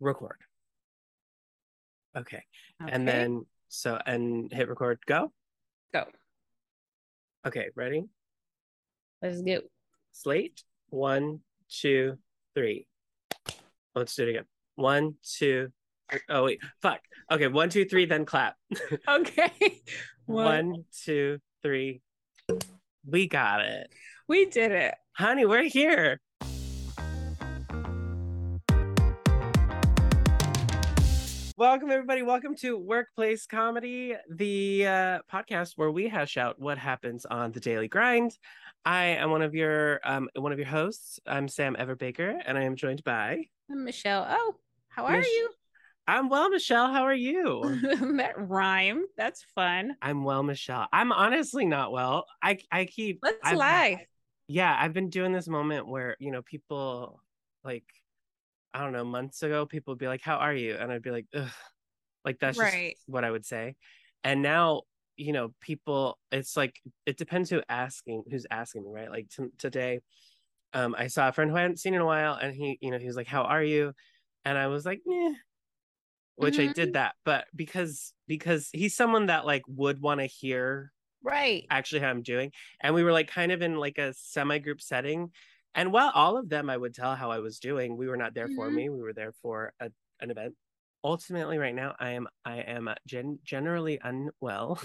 record. Okay. Okay. And then so and hit record go. go. Okay, ready? Let's go. Slate. One, two, three. Let's do it again. One, two, three. Oh wait, fuck. Okay, one, two, three, then clap. Okay. One, two, three. We got it. We did it. Honey, we're here. Welcome, everybody. Welcome to Werkplace Comedy, the uh, podcast where we hash out what happens on the daily grind. I am one of your um, one of your hosts. I'm Sam Everett Baker, and I am joined by. I'm Michelle. Oh, how are Mich- you? I'm well, Michelle. How are you? that rhyme. That's fun. I'm well, Michelle. I'm honestly not well. I I keep. Let's I've- lie. yeah i've been doing this moment where you know people like i don't know months ago people would be like how are you and i'd be like Ugh. like that's Right. just what i would say and now you know people it's like it depends who asking who's asking me right like t- today um i saw a friend who i hadn't seen in a while and he you know he was like how are you and i was like yeah which i Mhm. did that but because because he's someone that like would want to hear Right. actually how I'm doing. And we were like kind of in like a semi group setting. And while all of them I would tell how I was doing, we were not there for Mhm. me. We were there for a, an event. Ultimately, right now, I am I am gen- generally unwell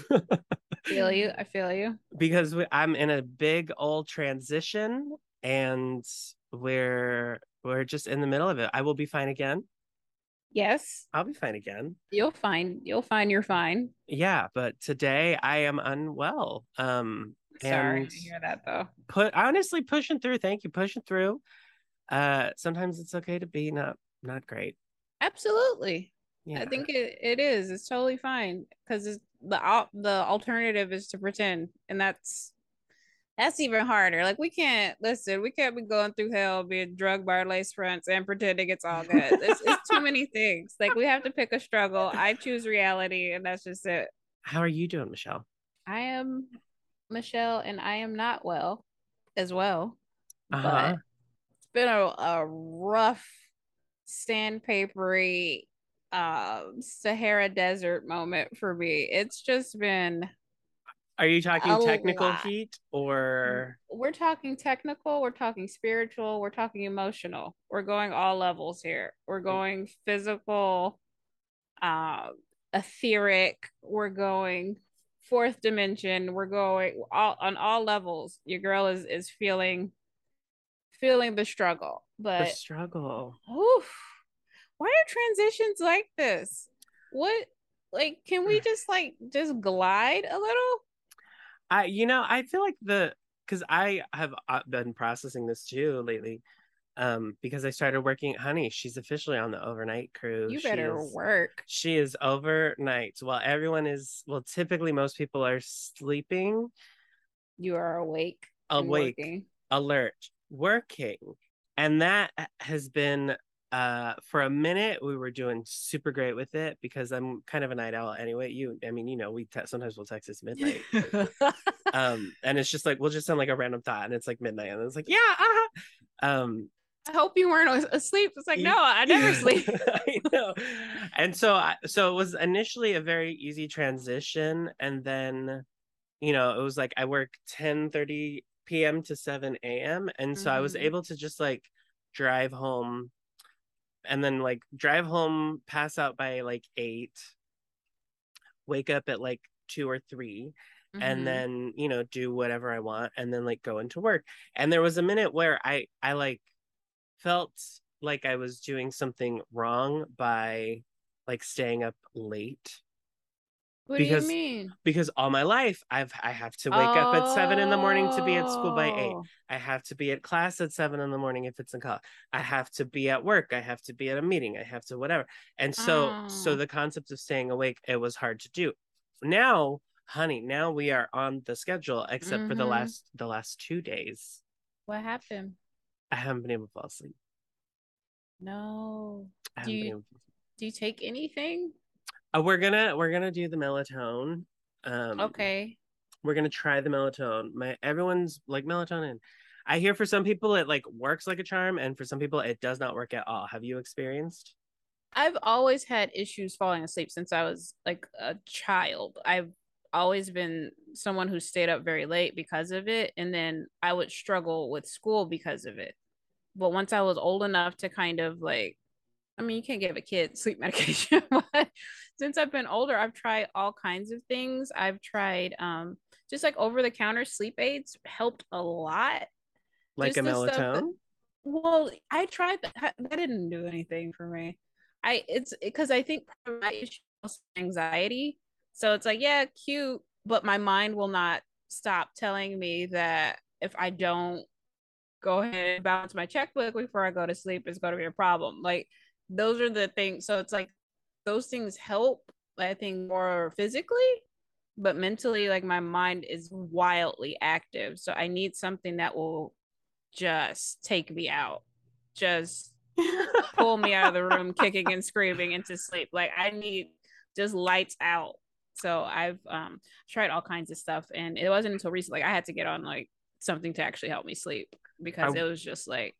feel you. I feel you. because we, I'm in a big old transition, and we're we're just in the middle of it. I will be fine again. Yes. I'll be fine again. You'll find. You'll find you're fine. Yeah, but today I am unwell. Um, Sorry to hear that though. put honestly pushing through thank you pushing through uh sometimes it's okay to be not not great Absolutely. yeah I think it, it is. It's totally fine because the the alternative is to pretend, and that's that's even harder. Like we can't listen. We can't be going through hell, being drugged by our lace fronts, and pretending it's all good. It's, it's too many things. Like we have to pick a struggle. I choose reality, and that's just it. how are you doing michelle I am Michelle, and I am not well as well. uh-huh But it's been a, a rough sandpapery um Sahara desert moment for me. It's just been are you talking technical lot. heat or we're talking technical, we're talking spiritual, we're talking emotional. We're going all levels here. We're going physical, uh, etheric, we're going fourth dimension, we're going all on all levels. Your girl is is feeling feeling the struggle. the But struggle Oof. Why are transitions like this? What like can we just like just glide a little? i you know i feel like the because i have uh, been processing this too lately um because i started working at honey she's officially on the overnight crew You She better is- work. She is overnight while everyone is, well, typically most people are sleeping, You are awake. awake, working. alert, working. And that has been, uh, for a minute, we were doing super great with it because I'm kind of a night owl anyway. You, I mean, you know, we te- sometimes we'll text us midnight. um, and it's just like, we'll just send like a random thought and it's like midnight and it's like, yeah, uh um, I hope you weren't asleep. It's like, no, I never sleep. I know. And so I so it was initially a very easy transition and then you know, it was like I work 10 30 p.m. to 7 a.m. And so I was Mhm. able to just like drive home and then like drive home, pass out by like eight, wake up at like two or 3 Mhm. and then you know do whatever i want and then like go into work and there was a minute where i i like felt like i was doing something wrong by like staying up late what because- do you mean? because all my life i've i have to wake up at seven in the morning to be at school by eight. i have to be at class at seven in the morning if it's in college i have to be at work i have to be at a meeting i have to whatever and so so Oh. the concept of staying awake it was hard to do now honey now we are on the schedule except for the Mhm. last the last two days What happened? I haven't been able to fall asleep No. I Do haven't been you- able to- Do you take anything? Uh, we're gonna we're gonna do the melatonin um Okay. we're gonna try the melatonin my everyone's like melatonin i hear for some people it like works like a charm and for some people it does not work at all have you experienced I've always had issues falling asleep since I was like a child. I've always been someone who stayed up very late because of it. And then I would struggle with school because of it. But once I was old enough to kind of like, I mean, you can't give a kid sleep medication, but since I've been older, I've tried all kinds of things. I've tried um just like over the counter sleep aids helped a lot. Like Just a melatonin? Well, I tried that. That didn't do anything for me. I it's because I think my issue is anxiety. So it's like, yeah, cute, but my mind will not stop telling me that if I don't go ahead and balance my checkbook before I go to sleep, is going to be a problem. Like those are the things. So it's like those things help. I think more physically, but mentally, like my mind is wildly active. So I need something that will just take me out, just pull me out of the room kicking and screaming into sleep. Like I need just lights out. So I've um tried all kinds of stuff and it wasn't until recently like I had to get on like something to actually help me sleep because Are- it was just like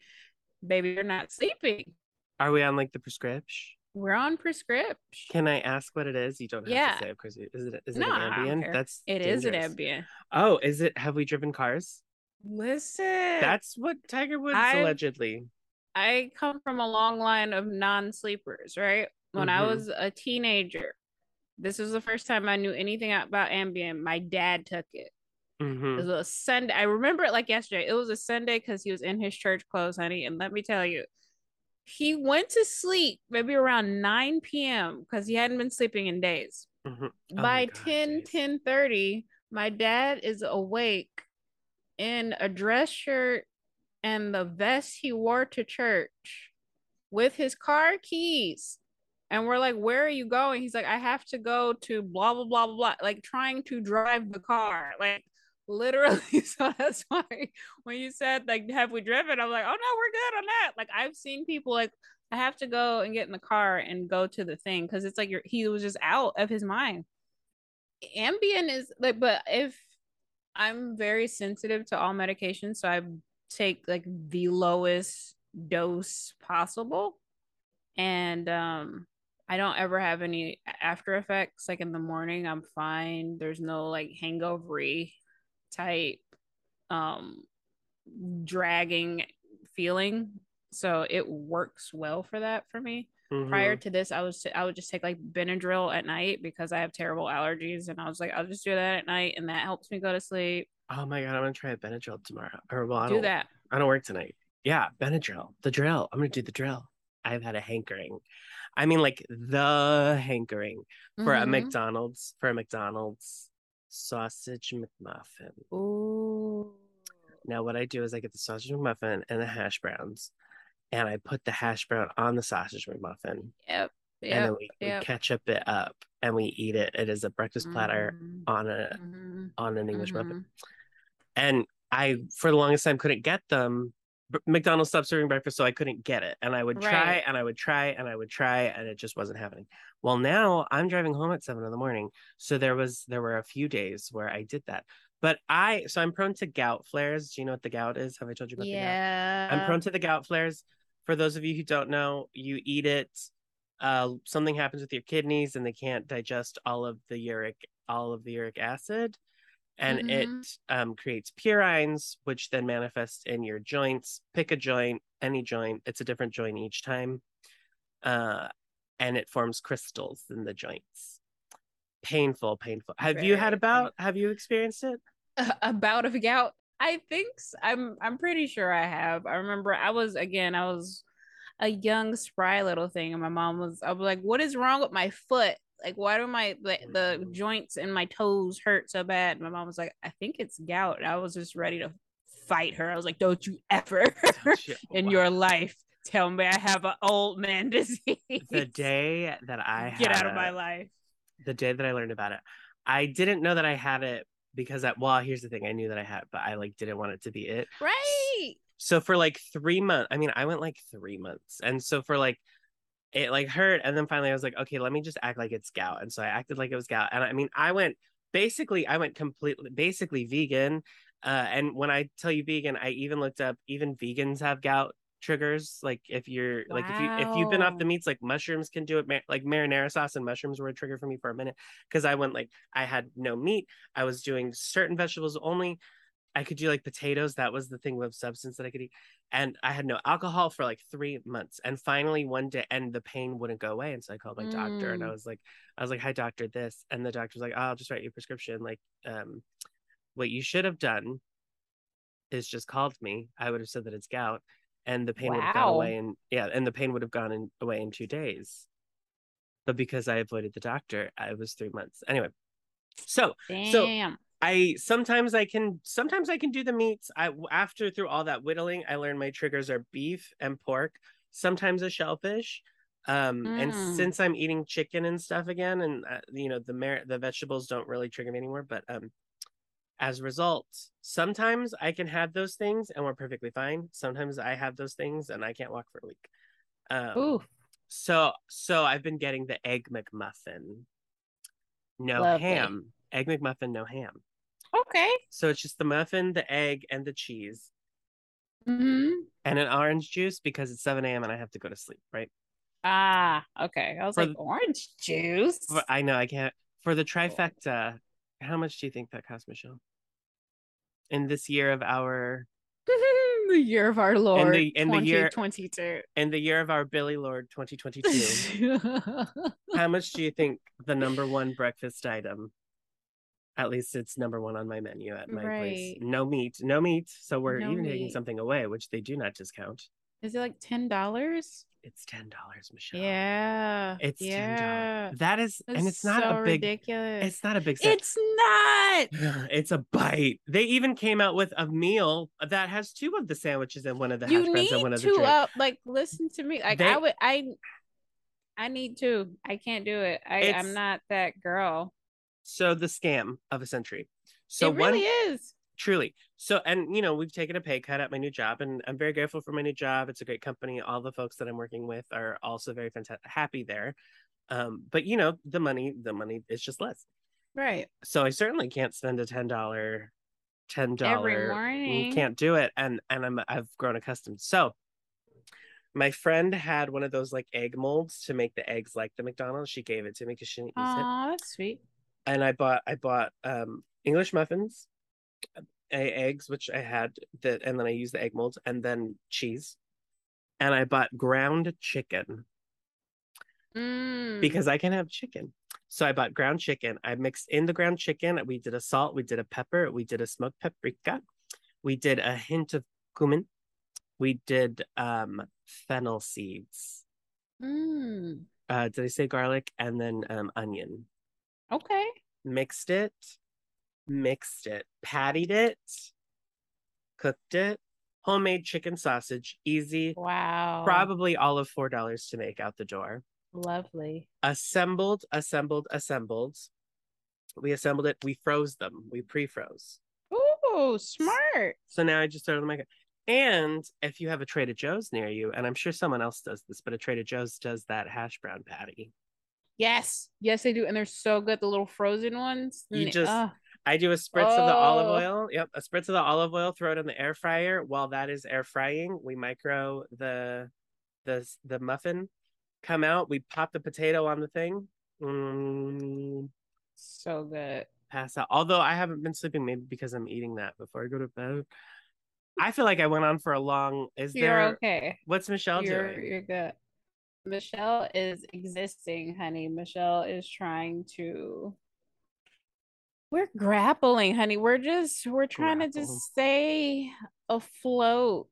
baby you're not sleeping. Are we on like the prescription? We're on prescription. Can I ask what it is? You don't have Yeah. to say, of course. Is it is it No, an I Ambien? That's It is an dangerous. Ambien. Oh, is it? Have we driven cars? Listen. That's what Tiger Woods I've- allegedly. I come from a long line of non-sleepers, right? When I Mhm. was a teenager, this was the first time I knew anything about Ambien. My dad took it. It hmm was a Sunday. I remember it like yesterday. It was a Sunday because he was in his church clothes, honey. And let me tell you, he went to sleep maybe around 9 p.m. because he hadn't been sleeping in days. hmm By God, 10, Jace. 10 30, my dad is awake in a dress shirt and the vest he wore to church with his car keys. And we're like, Where are you going? He's like, I have to go to blah, blah, blah, blah, blah. Like trying to drive the car. Like literally. So that's why when you said, like, have we driven? I'm like, Oh no, we're good on that. Like I've seen people like, I have to go and get in the car and go to the thing because it's like you're, he was just out of his mind. Ambien is like, but if I'm very sensitive to all medications, so I take like the lowest dose possible, and um, I don't ever have any after effects. Like in the morning, I'm fine. There's no like hangovery type um dragging feeling, so it works well for that for me prior Mhm. to this, I was I would just take like Benadryl at night because I have terrible allergies, and I was like, I'll just do that at night, and that helps me go to sleep. Oh my god, I'm gonna try a Benadryl tomorrow. Or well, I Do don't, that. I don't work tonight. Yeah, Benadryl, the drill. I'm gonna do the drill. I've had a hankering. I mean, like the hankering for a Mhm. McDonald's for a McDonald's sausage McMuffin. Ooh. Now, what I do is I get the sausage McMuffin and the hash browns, and I put the hash brown on the sausage McMuffin, Yep. and then we, we ketchup it up and we eat it. It is a breakfast platter Mhm. on a Mhm. on an English muffin. Mhm. and I for the longest time couldn't get them. McDonald's stopped serving breakfast, so I couldn't get it. And I would try and I would try and I would try, and it just wasn't happening. Well, now I'm driving home at seven in the morning, so there was there were a few days where I did that. But I so I'm prone to gout flares. Do you know what the gout is? Have I told you about the gout? Yeah. I'm prone to the gout flares. For those of you who don't know, you eat it, uh, something happens with your kidneys and they can't digest all of the uric all of the uric acid, and it Mhm. um, creates purines, which then manifest in your joints. Pick a joint, any joint. It's a different joint each time, uh, and it forms crystals in the joints. Painful, painful. Have you had about? Have you experienced it? a, a bout of gout. I think I'm. I'm pretty sure I have. I remember I was again I was a young spry little thing and my mom was I was like what is wrong with my foot? Like why do my the, the mm-hmm. joints in my toes hurt so bad? My mom was like I think it's gout. And I was just ready to fight her. I was like don't you ever in your life tell me I have an old man disease. the day that I get had out of my life. the day that I learned about it. I didn't know that I had it because that well, here's the thing, I knew that I had, it, but I like didn't want it to be it. Right. So for like three months, I mean, I went like three months. And so for like it like hurt. And then finally I was like, okay, let me just act like it's gout. And so I acted like it was gout. And I mean, I went basically, I went completely basically vegan. Uh, and when I tell you vegan, I even looked up even vegans have gout triggers. Like if you're like if you if you've been off the meats, like mushrooms can do it. Mar- like marinara sauce and mushrooms were a trigger for me for a minute because I went like I had no meat. I was doing certain vegetables only. I could do like potatoes. That was the thing with substance that I could eat. And I had no alcohol for like three months. And finally one day, and the pain wouldn't go away. And so I called my doctor and I Mm. was like, I was like, hi doctor, this. And the doctor was like, oh, I'll just write you a prescription. Like, um, what you should have done is just called me. I would have said that it's gout and the pain would have gone away. And yeah, and the pain would have gone in, away in two days. But because I avoided the doctor, I was three months. Anyway, so So- Damn. I sometimes I can sometimes I can do the meats. I after through all that whittling, I learned my triggers are beef and pork, sometimes a shellfish. Um and Mm. since I'm eating chicken and stuff again and uh, you know the mer- the vegetables don't really trigger me anymore, but um as a result, sometimes I can have those things and we're perfectly fine. Sometimes I have those things and I can't walk for a week. Um Ooh. so so I've been getting the egg McMuffin. No Lovely. ham. Egg McMuffin, no ham. Okay. So it's just the muffin, the egg, and the cheese, hmm and an orange juice because it's 7 a.m. and I have to go to sleep, right? Ah, okay. I was For like, orange juice. For- I know I can't. For the trifecta, how much do you think that cost, Michelle? In this year of our, the year of our Lord, the- in the year- 2022. in the year of our Billy Lord 2022, how much do you think the number one breakfast item? At least it's number one on my menu at my place. No meat, no meat. So we're No even taking something away, which they do not discount. Is it like ten dollars? It's ten dollars, Michelle. Yeah. It's ten dollars. That is, and it's not so a big. ridiculous. It's not a big. Set. It's not. It's a bite. They even came out with a meal that has two of the sandwiches and one of the hash You browns need and one of the drinks. up. Like, listen to me. Like, They- I would. I. I need to. I can't do it. I, I'm not that girl. So the scam of a century. So it one is. truly. So and you know we've taken a pay cut at my new job, and I'm very grateful for my new job. It's a great company. All the folks that I'm working with are also very fantastic, happy there. Um, but you know the money, the money is just less. Right. So I certainly can't spend a ten dollar, ten Every dollar. morning. Can't do it, and and I'm I've grown accustomed. So my friend had one of those like egg molds to make the eggs like the McDonald's. She gave it to me because she didn't use it Oh, that's sweet. And I bought I bought um English muffins, a- eggs which I had that, and then I used the egg molds and then cheese, and I bought ground chicken Mm. because I can have chicken. So I bought ground chicken. I mixed in the ground chicken. We did a salt. We did a pepper. We did a smoked paprika. We did a hint of cumin. We did um fennel seeds. Mm. Uh, did I say garlic and then um onion? Okay. mixed it, mixed it, pattied it, cooked it, homemade chicken sausage, easy, Wow. probably all of four dollars to make out the door. Lovely. Assembled, assembled, assembled. We assembled it. We froze them. We pre-froze. Ooh, smart. So now I just started to make it. And if you have a Trader Joe's near you, and I'm sure someone else does this, but a Trader Joe's does that hash brown patty. Yes. Yes, they do. And they're so good. The little frozen ones. You Mm, just- ah, I do a spritz of the olive Oh. oil. Yep, a spritz of the olive oil. Throw it in the air fryer. While that is air frying, we micro the the the muffin. Come out. We pop the potato on the thing. Mm, so good. pass out. Although I haven't been sleeping, maybe because I'm eating that before I go to bed. I feel like I went on for a long. Is You're there? okay. What's Michelle You're doing? you're good. Michelle is existing, honey. Michelle is trying to we're grappling, honey. We're just we're trying to just stay afloat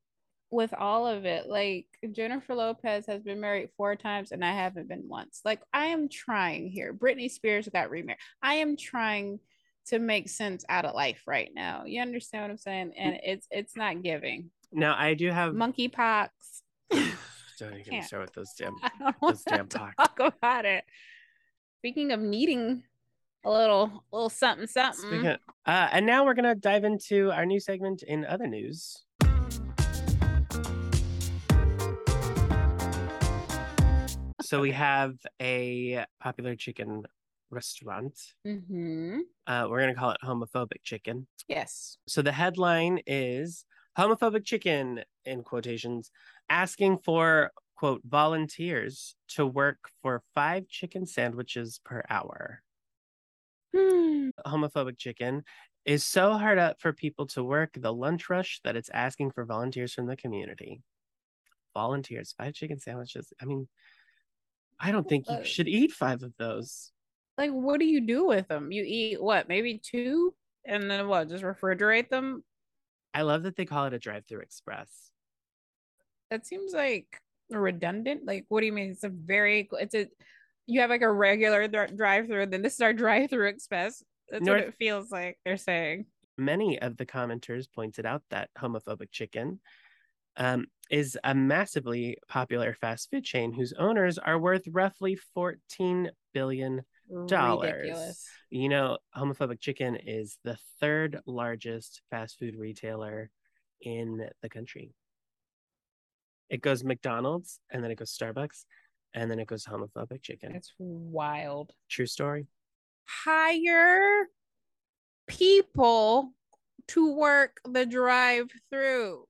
with all of it. Like Jennifer Lopez has been married four times and I haven't been once. Like I am trying here. Britney Spears got remarried. I am trying to make sense out of life right now. You understand what I'm saying? And mm. it's it's not giving. Now I do have. Monkeypox. Don't even Can't. start with those damn. Those damn to talk about it. Speaking of needing a little little something something. Of- uh, and now we're gonna dive into our new segment in other news. So we have a popular chicken restaurant. hmm Uh, we're gonna call it homophobic chicken. Yes. So the headline is homophobic chicken in quotations asking for quote volunteers to work for five chicken sandwiches per hour. Hmm. Homophobic chicken is so hard up for people to work the lunch rush that it's asking for volunteers from the community. Volunteers, five chicken sandwiches. I mean, I don't think you should eat five of those. Like, what do you do with them? You eat what? Maybe two, and then what? Just refrigerate them? I love that they call it a drive-through express. That seems like redundant. Like, what do you mean? It's a very. It's a. You have like a regular drive-through, then this is our drive-through express. That's North- what it feels like they're saying. Many of the commenters pointed out that homophobic chicken um, is a massively popular fast food chain whose owners are worth roughly 14 billion Dollars. You know, homophobic chicken is the third largest fast food retailer in the country. It goes McDonald's and then it goes Starbucks and then it goes homophobic chicken. It's wild. True story. Hire people to work the drive-through.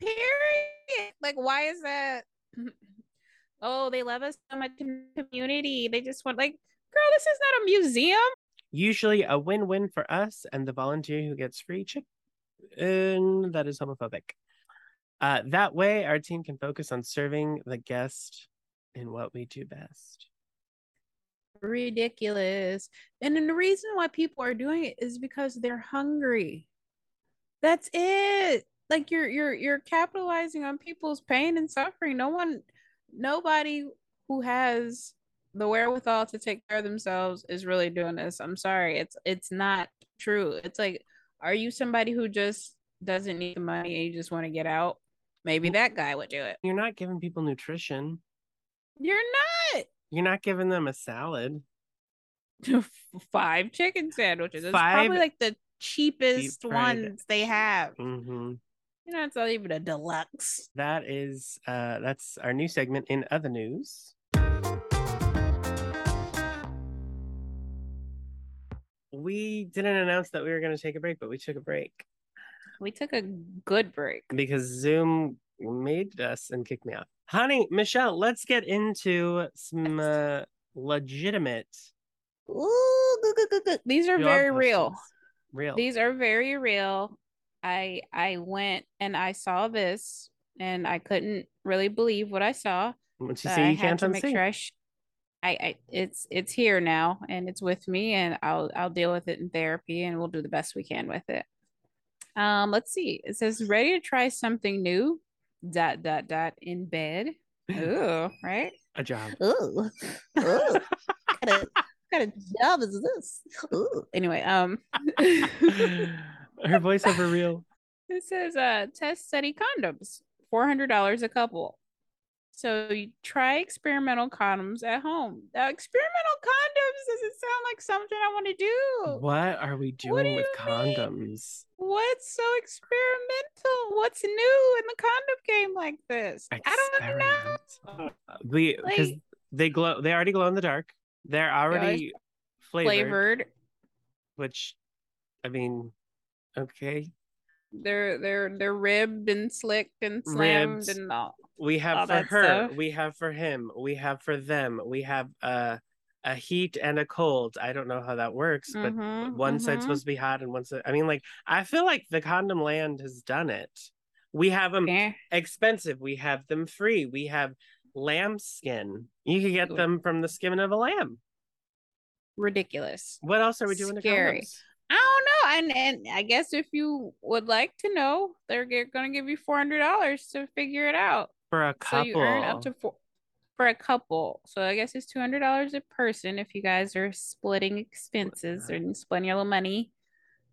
Period. Like, why is that? Oh, they love us so much in the community. They just want like, girl, this is not a museum. Usually a win-win for us and the volunteer who gets free chicken that is homophobic. Uh, that way our team can focus on serving the guest in what we do best. ridiculous. And then the reason why people are doing it is because they're hungry. That's it. Like you're you're you're capitalizing on people's pain and suffering. No one nobody who has the wherewithal to take care of themselves is really doing this. I'm sorry. It's it's not true. It's like are you somebody who just doesn't need the money and you just want to get out? Maybe that guy would do it. You're not giving people nutrition. You're not. You're not giving them a salad. five chicken sandwiches. It's Five probably like the cheapest ones they have. Mm-hmm. You know, it's not even a deluxe. That is, uh, that's our new segment in other news. We didn't announce that we were going to take a break, but we took a break We took a good break. because Zoom made us and kicked me out. Honey, Michelle, let's get into some uh, legitimate. Ooh, good, good, good, good. These are job very real. Real. These are very real. I I went and I saw this and I couldn't really believe what I saw. What you see, you had can't to make unsee. sure I, sh- I I it's it's here now and it's with me and I'll I'll deal with it in therapy and we'll do the best we can with it. Um, let's see. It says ready to try something new. Dot dot dot in bed. Ooh, right? a job. Ooh, ooh. what kind of what kind of job is this? Ooh. Anyway, um, Her voiceover real. It says uh test study condoms, four hundred dollars a couple. So you try experimental condoms at home. Now, experimental condoms doesn't sound like something I want to do. What are we What do doing with you mean? condoms? What's so experimental? What's new in the condom game like this? I don't know. Experiment. We because Like- they glow. They already glow in the dark. They're already flavored, Flavored. Which, I mean, okay. They're they're they're ribbed and slicked and slammed Ribbed. and all. We have All for her. stuff. We have for him. We have for them. We have uh, a heat and a cold. I don't know how that works, but Mhm, one side's mhm. supposed to be hot and one side. I mean, like I feel like the condom land has done it. We have them Yeah. expensive. We have them free. We have lamb skin. You can get them from the skin of a lamb. Ridiculous. What else are we doing Scary. To? I don't know. And and I guess if you would like to know, they're g- gonna give you four hundred dollars to figure it out. For a couple. So you earn up to four for a couple. So I guess it's two hundred dollars a person if you guys are splitting expenses and splitting your little money.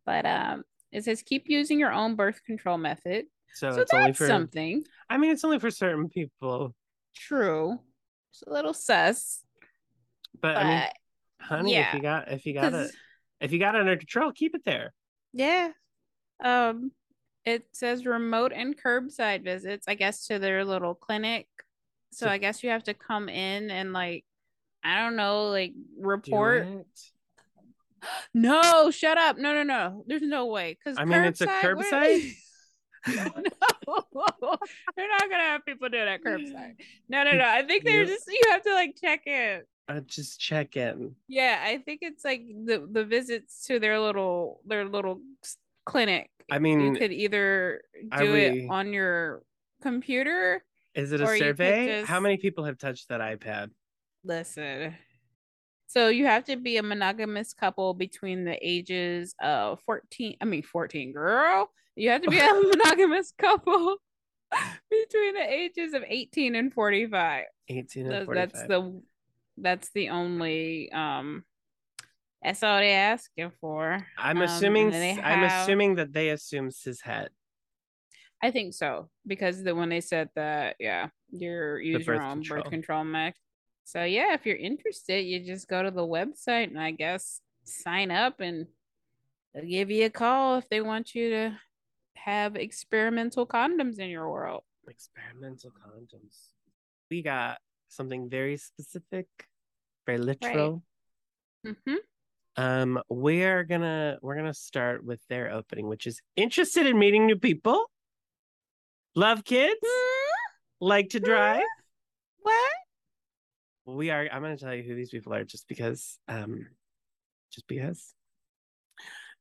But um, it says keep using your own birth control method. so, So it's only for something I mean it's only for certain people. true. It's a little sus, But, but I mean, honey, if you got if you got it if you got it under control, keep it there. Yeah. Um, it says remote and curbside visits, I guess, to their little clinic. So I guess you have to come in and like, I don't know, like report. No, shut up. No, no, no. There's no way. Cause I mean, it's a curbside? no, they're not gonna have people do that curbside. No, no, no. I think they're just you have to like check in. Uh, just check in. Yeah, I think it's like the the visits to their little their little clinic. I mean, you could either do we- it on your computer. Is it a or you could survey? How many people have touched that iPad? Listen. So you have to be a monogamous couple between the ages of 14, I mean 14, girl. You have to be a monogamous couple between the ages of 18 and 45. 18 and Th- 45. That's the that's the only um that's all they asking for. I'm um, assuming and then they s- I'm assuming that they assume cis het. I think so because the when they said that, yeah, you're use your birth own birth control. mix. So yeah, if you're interested, you just go to the website and I guess sign up and they'll give you a call if they want you to have experimental condoms in your world. Experimental condoms. We got something very specific, very literal. Mm-hmm. Um, we're gonna we're gonna start with their opening, which is interested in meeting new people, love kids, like to drive. What? we are i'm to tell you who these people are just because um just because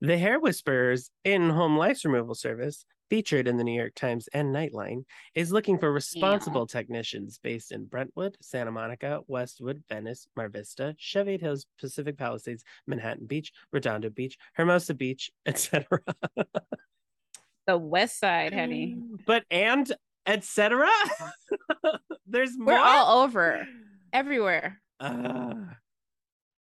the hair whisperers in home lice removal service featured in the new york times and nightline is looking for responsible technicians based in brentwood santa monica westwood venice mar vista cheviot hills pacific palisades manhattan beach redondo beach hermosa beach etc The west side, honey. but and etc there's more We're all over everywhere. Uh,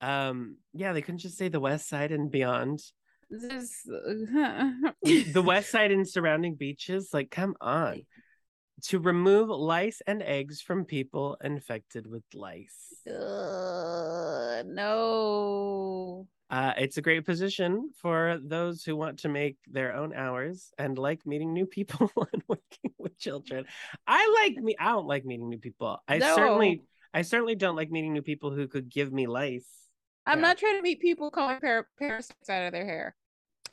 um, yeah, they couldn't just say the west side and beyond. This The west side and surrounding beaches, like, come on. To remove lice and eggs from people infected with lice. Ugh, no. Uh, it's a great position for those who want to make their own hours and like meeting new people and working with children. I like me. I don't like meeting new people. I No. certainly, I certainly don't like meeting new people who could give me lice. I'm Yeah. not trying to meet people calling par- parasites out of their hair.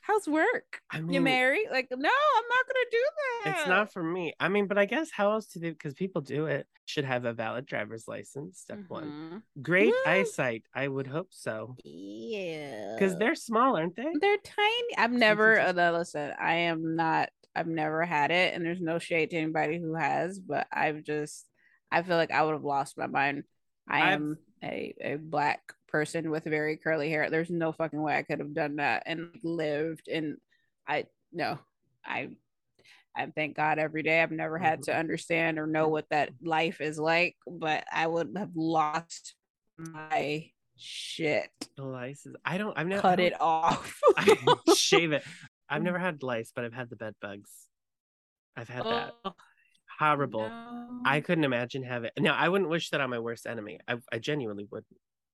How's work? I you mean, married? Like, no, I'm not gonna do that. It's not for me. I mean, but I guess how else to do they? Because people do it. Should have a valid driver's license. Step one. Mhm. Great eyesight. I would hope so. Yeah. Because they're small, aren't they? they're tiny. I've never. Uh, listen, I am not. I've never had it, and there's no shade to anybody who has. But I've just. I feel like I would have lost my mind. I I've- am a a black person with very curly hair. There's no fucking way I could have done that and lived. And I no, I. I thank God every day. I've never had to mm-hmm. understand or know what that mm-hmm. life is like, but I would have lost my shit. Lice is. I don't. I've never Cut it off. I shave it. I've never had lice, but I've had the bed bugs. I've had that. Oh, Horrible. no. I couldn't imagine having. Now, I wouldn't wish that on my worst enemy. I, I genuinely would.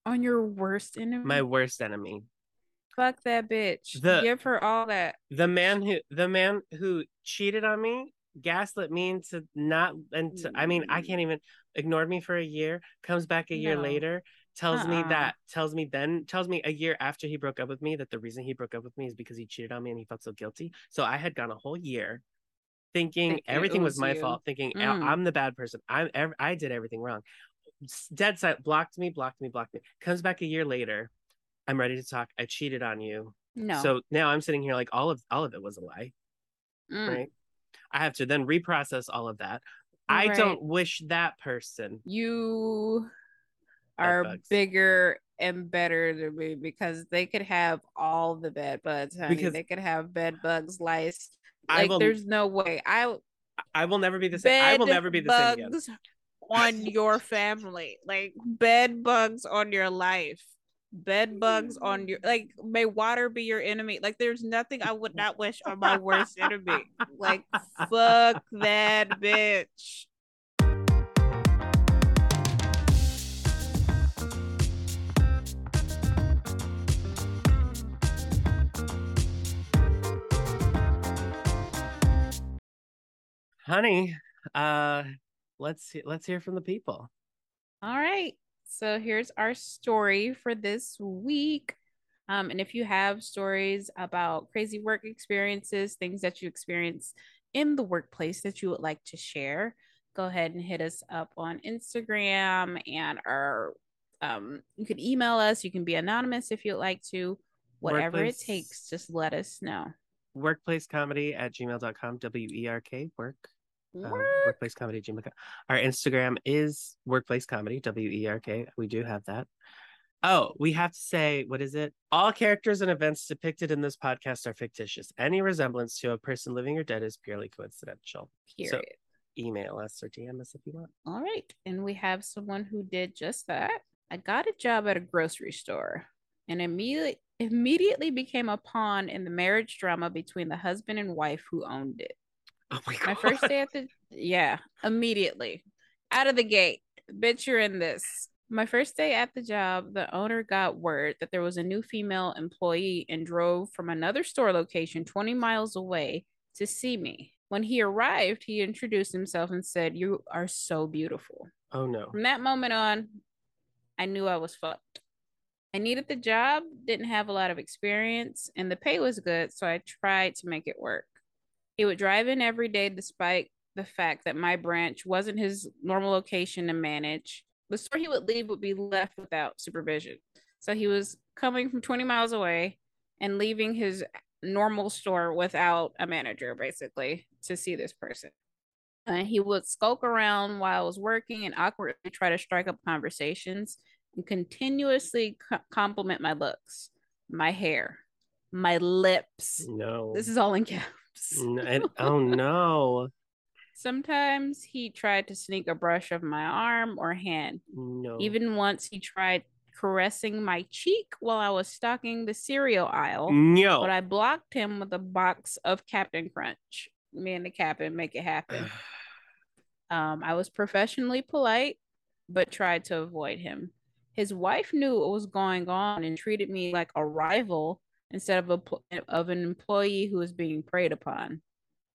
On your worst enemy. My worst enemy. fuck that bitch. The- Give her all that. the man who the man who cheated on me gaslit me into not and to, i mean i can't even ignored me for a year comes back a year No. later tells me Uh-uh. that tells me then tells me a year after he broke up with me that the reason he broke up with me is because he cheated on me and he felt so guilty so i had gone a whole year thinking it everything was, was my you. fault thinking "I- Mm. i'm the bad person i'm i did everything wrong dead side blocked me blocked me blocked me comes back a year later i'm ready to talk i cheated on you No. so now I'm sitting here like all of all of it was a lie, Mm. right? I have to then reprocess all of that. I don't wish that person. you are bigger and better than me because they could have all the bed bugs, honey. Because- they could have bed bugs, lice. Like will there's no way. I I will never be the same. I will never be the same again. On your family, like bed bugs on your life, bed bugs on your like. May water be your enemy. Like there's nothing I would not wish on my worst enemy. Like fuck that bitch. Honey, uh let's let's hear from the people. All right. So here's our story for this week. Um, and if you have stories about crazy work experiences, things that you experience in the workplace that you would like to share, go ahead and hit us up on Instagram and our um you can email us, you can be anonymous if you'd like to. Whatever Workplace- it takes, just let us know. Werkplace comedy at gmail.com. W E R K work. Um, werkplace comedy gmail. Our Instagram is werkplace comedy. W E R K. We do have that. Oh, we have to say, what is it? All characters and events depicted in this podcast are fictitious. Any resemblance to a person living or dead is purely coincidental. Period. Email us or DM us if you want. All right. And we have someone who did just that. I got a job at a grocery store and immediately immediately became a pawn in the marriage drama between the husband and wife who owned it. Oh my god. My first day at the yeah, immediately. Out of the gate. Bitch, you're in this. My first day at the job, the owner got word that there was a new female employee and drove from another store location 20 miles away to see me. When he arrived, he introduced himself and said, You are so beautiful. Oh no. From that moment on, I knew I was fucked. I needed the job, didn't have a lot of experience, and the pay was good, so I tried to make it work. He would drive in every day despite the fact that my branch wasn't his normal location to manage. The store he would leave would be left without supervision. So he was coming from 20 miles away and leaving his normal store without a manager, basically, to see this person. Uh, he would skulk around while I was working and awkwardly try to strike up conversations and continuously co- compliment my looks, my hair, my lips. No. This is all in caps. And- oh no. Sometimes he tried to sneak a brush of my arm or hand. No. Even once he tried caressing my cheek while I was stocking the cereal aisle, no. but I blocked him with a box of Captain Crunch. Me and the captain make it happen. Um, I was professionally polite, but tried to avoid him. His wife knew what was going on and treated me like a rival instead of a of an employee who was being preyed upon.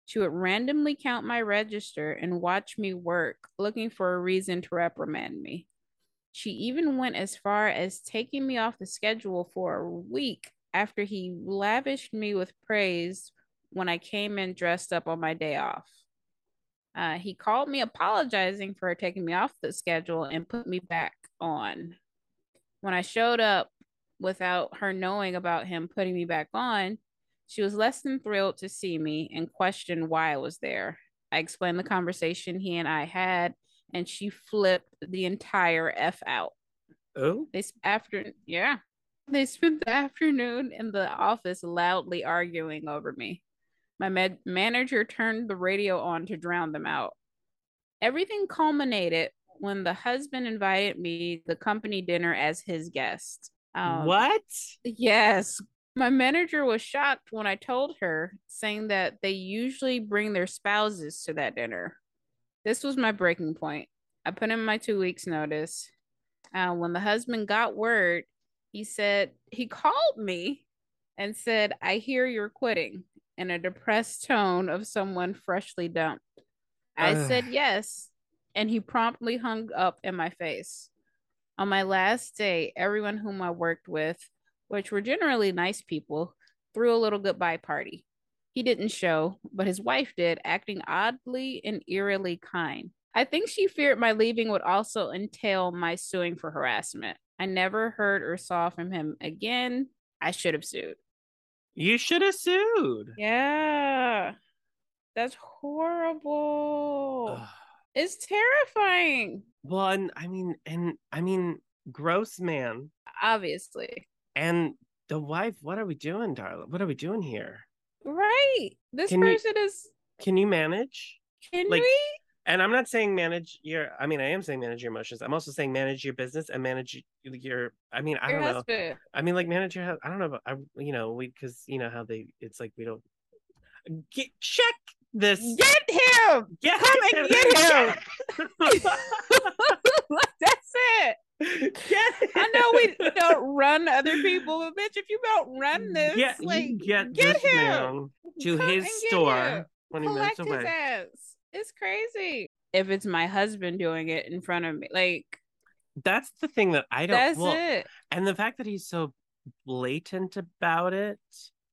She would randomly count my register and watch me work, looking for a reason to reprimand me. She even went as far as taking me off the schedule for a week after he lavished me with praise when I came in dressed up on my day off. Uh, he called me apologizing for taking me off the schedule and put me back on. When I showed up without her knowing about him putting me back on, she was less than thrilled to see me and questioned why I was there. I explained the conversation he and I had, and she flipped the entire F out. oh. They sp- after yeah, they spent the afternoon in the office loudly arguing over me. My med- manager turned the radio on to drown them out. Everything culminated when the husband invited me to the company dinner as his guest. Um, what? Yes. My manager was shocked when I told her, saying that they usually bring their spouses to that dinner. This was my breaking point. I put in my two weeks' notice. Uh, when the husband got word, he said, he called me and said, I hear you're quitting in a depressed tone of someone freshly dumped. I Ugh. said yes, and he promptly hung up in my face. On my last day, everyone whom I worked with, which were generally nice people, threw a little goodbye party. He didn't show, but his wife did, acting oddly and eerily kind. I think she feared my leaving would also entail my suing for harassment. I never heard or saw from him again. I should have sued. You should have sued. Yeah. That's horrible. It's terrifying. Well, and I mean, and I mean, gross man Obviously. and the wife. What are we doing, darling? What are we doing here? Right. This Can you- person is Can you manage? can like, we? And I'm not saying manage your. I mean, I am saying manage your emotions. I'm also saying manage your business and manage your. I mean, I Your don't know. I mean, like manage your. I don't know. I, you know, we because you know how they. It's like we don't. Get, check this. Get him. Get Come and get That's it. Get I know we don't run other people, but bitch, if you don't run mm, this, Get, like get, get this him. man to Come his store him. 20 minutes collect his ass. It's crazy. If it's my husband doing it in front of me, like That's the thing that I don't. that's well, it. and the fact that he's so blatant about it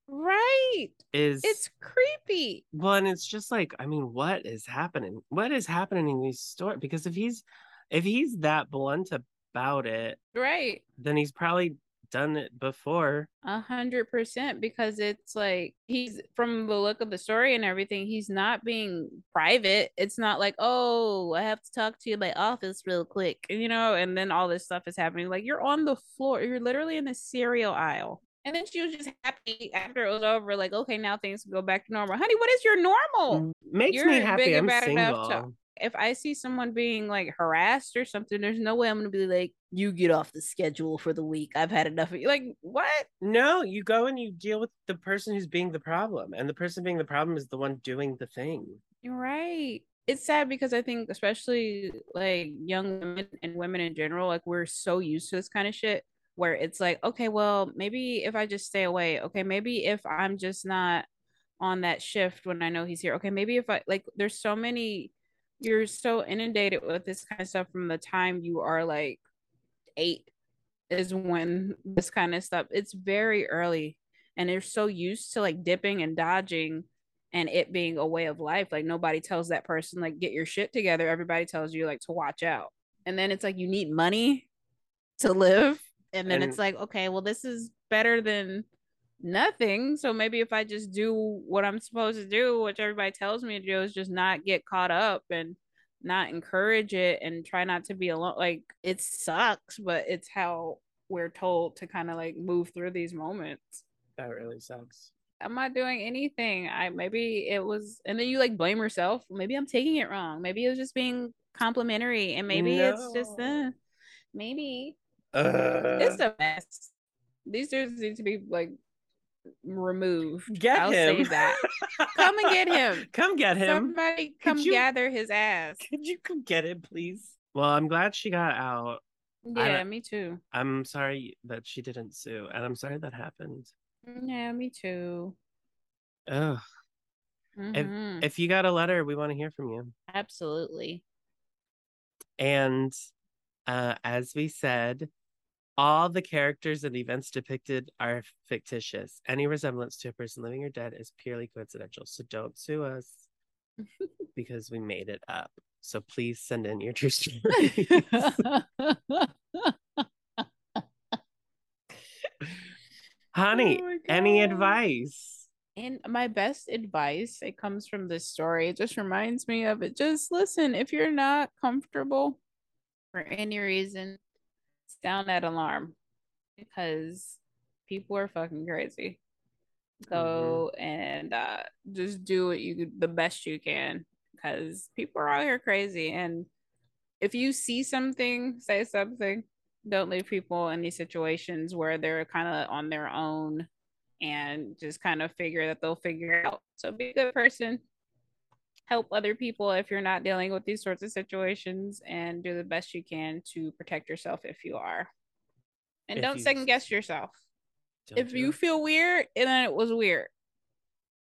Right. is It's creepy. well, and it's just like, I mean, what is happening? What is happening in these stories? Because if he's if he's that blunt about it, Right. then he's probably done it before. A hundred percent because it's like he's from the look of the story and everything, he's not being private. It's not like, oh, I have to talk to you in my office real quick, you know, and then all this stuff is happening. Like you're on the floor, you're literally in the cereal aisle. And then she was just happy after it was over, like, okay, now things go back to normal. Honey, what is your normal? Mm, makes You're me happy. I'm enough to- if I see someone being like harassed or something, there's no way I'm gonna be like, you get off the schedule for the week. I've had enough of you. Like, what? No, you go and you deal with the person who's being the problem, and the person being the problem is the one doing the thing. You're right. It's sad because I think especially like young women and women in general, like we're so used to this kind of shit where it's like, okay, well, maybe if I just stay away, okay, maybe if I'm just not on that shift when I know he's here. Okay, maybe if I like there's so many you're so inundated with this kind of stuff from the time you are like eight is when this kind of stuff it's very early and they're so used to like dipping and dodging and it being a way of life like nobody tells that person like get your shit together everybody tells you like to watch out and then it's like you need money to live and then And- it's like okay well this is better than nothing so maybe if i just do what i'm supposed to do which everybody tells me to do is just not get caught up and not encourage it and try not to be alone like it sucks but it's how we're told to kind of like move through these moments That really sucks. I'm not doing anything. I maybe it was, and then you like blame yourself. Maybe I'm taking it wrong. Maybe it was just being complimentary, and maybe it's just uh, maybe Uh, it's a mess. These dudes need to be like removed. Get I'll him. say that. Come and get him. come get him. Somebody come you- gather his ass. Could you come get him, please? Well, I'm glad she got out. Yeah, me too. I'm sorry that she didn't sue, and I'm sorry that happened. Yeah, me too. Ugh. Mhm. If you got a letter, we want to hear from you. Absolutely. And uh, as we said, all the characters and events depicted are fictitious. Any resemblance to a person living or dead is purely coincidental. So don't sue us because we made it up. So please send in your true stories. Honey, Oh any advice? And my best advice, it comes from this story. It just reminds me of it. Just listen, if you're not comfortable for any reason, sound that alarm because people are fucking crazy. Go and uh, just do what you the best you can because people are out here crazy. And if you see something, say something. Don't leave people in these situations where they're kind of on their own and just kind of figure that they'll figure it out. So be a good person. Help other people if you're not dealing with these sorts of situations and do the best you can to protect yourself if you are. And If don't you- second guess yourself. If you it. feel weird, and then it was weird.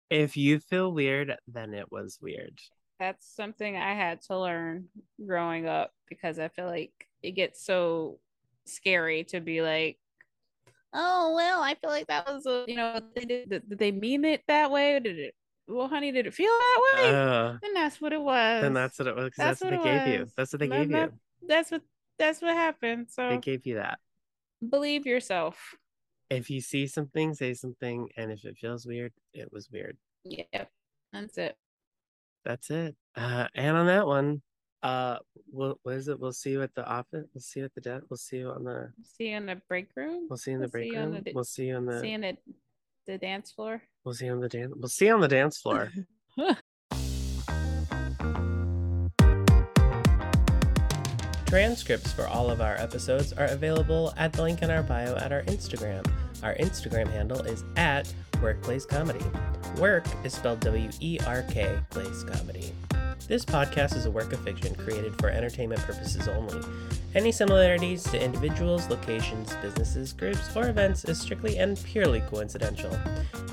if you feel weird, then it was weird. That's something I had to learn growing up because I feel like it gets so scary to be like, oh well, I feel like that was a you know did, did they mean it that way? Or did it? Well, honey, did it feel that way? Uh, then that's what it was. then that's what it was. That's, That's what, what they gave you. That's what they gave you. that's what that's what happened. So They gave you that. believe yourself. If you see something, say something, and if it feels weird, it was weird. Yep, that's it. That's it. Uh, and on that one, uh, we'll, what is it? We'll see you at the office. We'll see you at the desk. We'll see you on the. See you in the break room. We'll see you in the We'll break see you on room. the- We'll see you on the. See you in the the dance floor. We'll see on the dance. We'll see on the dance floor. Transcripts for all of our episodes are available at the link in our bio at our Instagram. Our Instagram handle is at Werkplace Comedy. Work is spelled W E R K Place Comedy. This podcast is a work of fiction created for entertainment purposes only. Any similarities to individuals, locations, businesses, groups, or events is strictly and purely coincidental.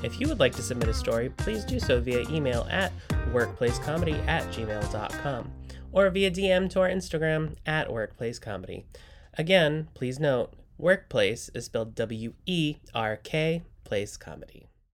If you would like to submit a story, please do so via email at werkplacecomedy at gmail.com or via DM to our Instagram at werkplacecomedy. Again, please note, workplace is spelled W E R K place comedy.